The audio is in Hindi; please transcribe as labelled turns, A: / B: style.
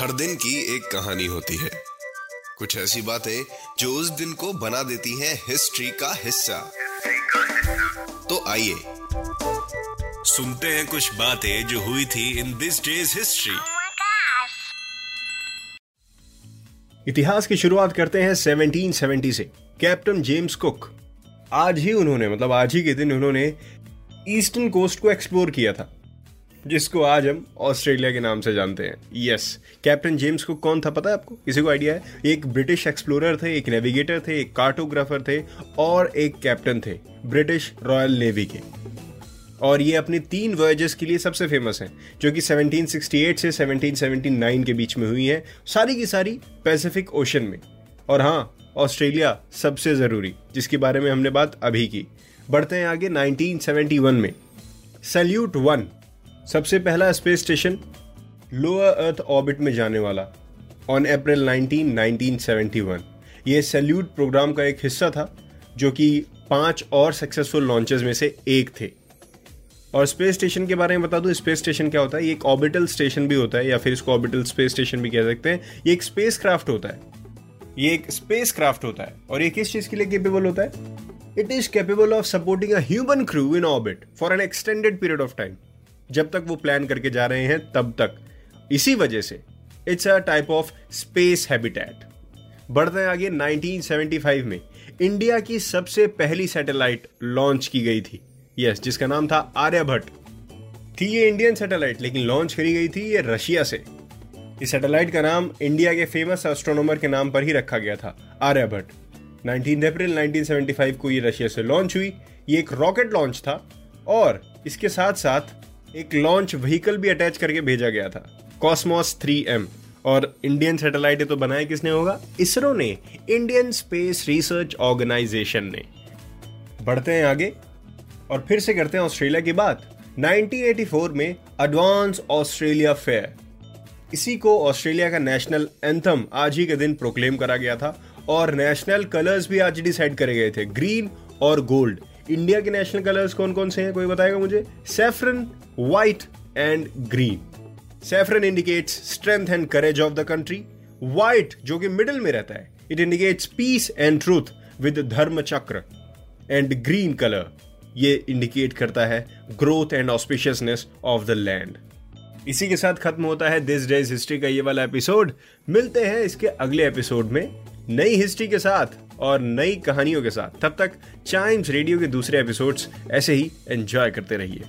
A: हर दिन की एक कहानी होती है। कुछ ऐसी बातें जो उस दिन को बना देती हैं हिस्ट्री का हिस्सा। तो आइए सुनते हैं कुछ बातें जो हुई थी इन दिस डेज़ हिस्ट्री.
B: इतिहास की शुरुआत करते हैं 1770 से। Captain James Cook. आज ही उन्होंने मतलब आज ही के दिन उन्होंने ईस्टर्न कोस्ट को एक्सप्लोर किया था। जिसको आज हम ऑस्ट्रेलिया के नाम से जानते हैं। यस कैप्टन जेम्स कुक कौन था पता है आपको? किसी को आइडिया है? एक ब्रिटिश एक्सप्लोरर थे, एक नेविगेटर थे, एक कार्टोग्राफर थे और एक कैप्टन थे ब्रिटिश रॉयल नेवी के। और ये अपने तीन वॉयजेस के लिए सबसे फ़ेमस हैं, जो कि 1768 से 1779 के बीच में हुई हैं, सारी की सारी पैसिफिक ओशन में। और हाँ ऑस्ट्रेलिया सबसे ज़रूरी, जिसके बारे में हमने बात अभी की। बढ़ते हैं आगे 1971 में। सल्यूट वन सबसे पहला space station lower earth orbit में जाने वाला ऑन अप्रैल 19 1971 ये सैल्यूट प्रोग्राम का एक हिस्सा था, जो कि पाँच और सक्सेसफुल लॉन्चेस में से एक थे। और स्पेस स्टेशन के बारे में बता दूँ स्पेस स्टेशन क्या होता है? ये एक ऑर्बिटल स्टेशन भी होता है, या फिर इसको ऑर्बिटल स्पेस स्टेशन भी कह सकते हैं। ये एक स्पेस क्राफ्ट होता है। ये एक स्पेस क्राफ्ट होता है। और ये किस चीज़ के लिए केपेबल होता है? It is capable of supporting a human crew in orbit for an extended period of time जब तक वो प्लान करके जा रहे हैं, तब तक। इसी वजह से it's a type of space habitat बढ़ते हैं आगे 1975 में इंडिया की सबसे पहली सैटेलाइट लॉन्च की गई थी। यस जिसका नाम था आर्यभट्ट थी ये इंडियन सैटेलाइट लेकिन लॉन्च करी गई थी ये रशिया से। इस सैटेलाइट का नाम इंडिया के फ़ेमस एस्ट्रोनोमर के नाम पर ही रखा गया था आर्यभट्ट 19 अप्रैल 1975 को ये रशिया से लॉन्च हुई। ये एक रॉकेट लॉन्च था, और इसके साथ साथ एक लॉन्च व्हीकल भी अटैच करके भेजा गया था कॉस्मोस 3M और इंडियन सैटेलाइट तो बनाया किसने होगा? इसरो ने इंडियन स्पेस रिसर्च ऑर्गेनाइजेशन ने। बढ़ते हैं आगे, और फिर से करते हैं ऑस्ट्रेलिया की बात। 1984 में एडवांस ऑस्ट्रेलिया फेयर इसी को ऑस्ट्रेलिया का नेशनल एंथम आज ही के दिन प्रोक्लेम करा गया था, और नेशनल कलर्स भी आज डिसाइड करे गए थे ग्रीन और गोल्ड इंडिया के नेशनल कलर्स कौन कौन से हैं, कोई बताएगा मुझे? Saffron white and green saffron indicates strength and courage of the country white जो कि मिडिल में रहता है it indicates peace and truth with Dharma Chakra and green colour ये इंडिकेट करता है growth and auspiciousness of the land इसी के साथ खत्म होता है दिस डेज़ हिस्ट्री का ये वाला एपिसोड मिलते हैं इसके अगले एपिसोड में नई हिस्ट्री के साथ और नई कहानियों के साथ. तब तक चाइम्स रेडियो के दूसरे एपिसोड्स ऐसे ही एंजॉय करते रहिए.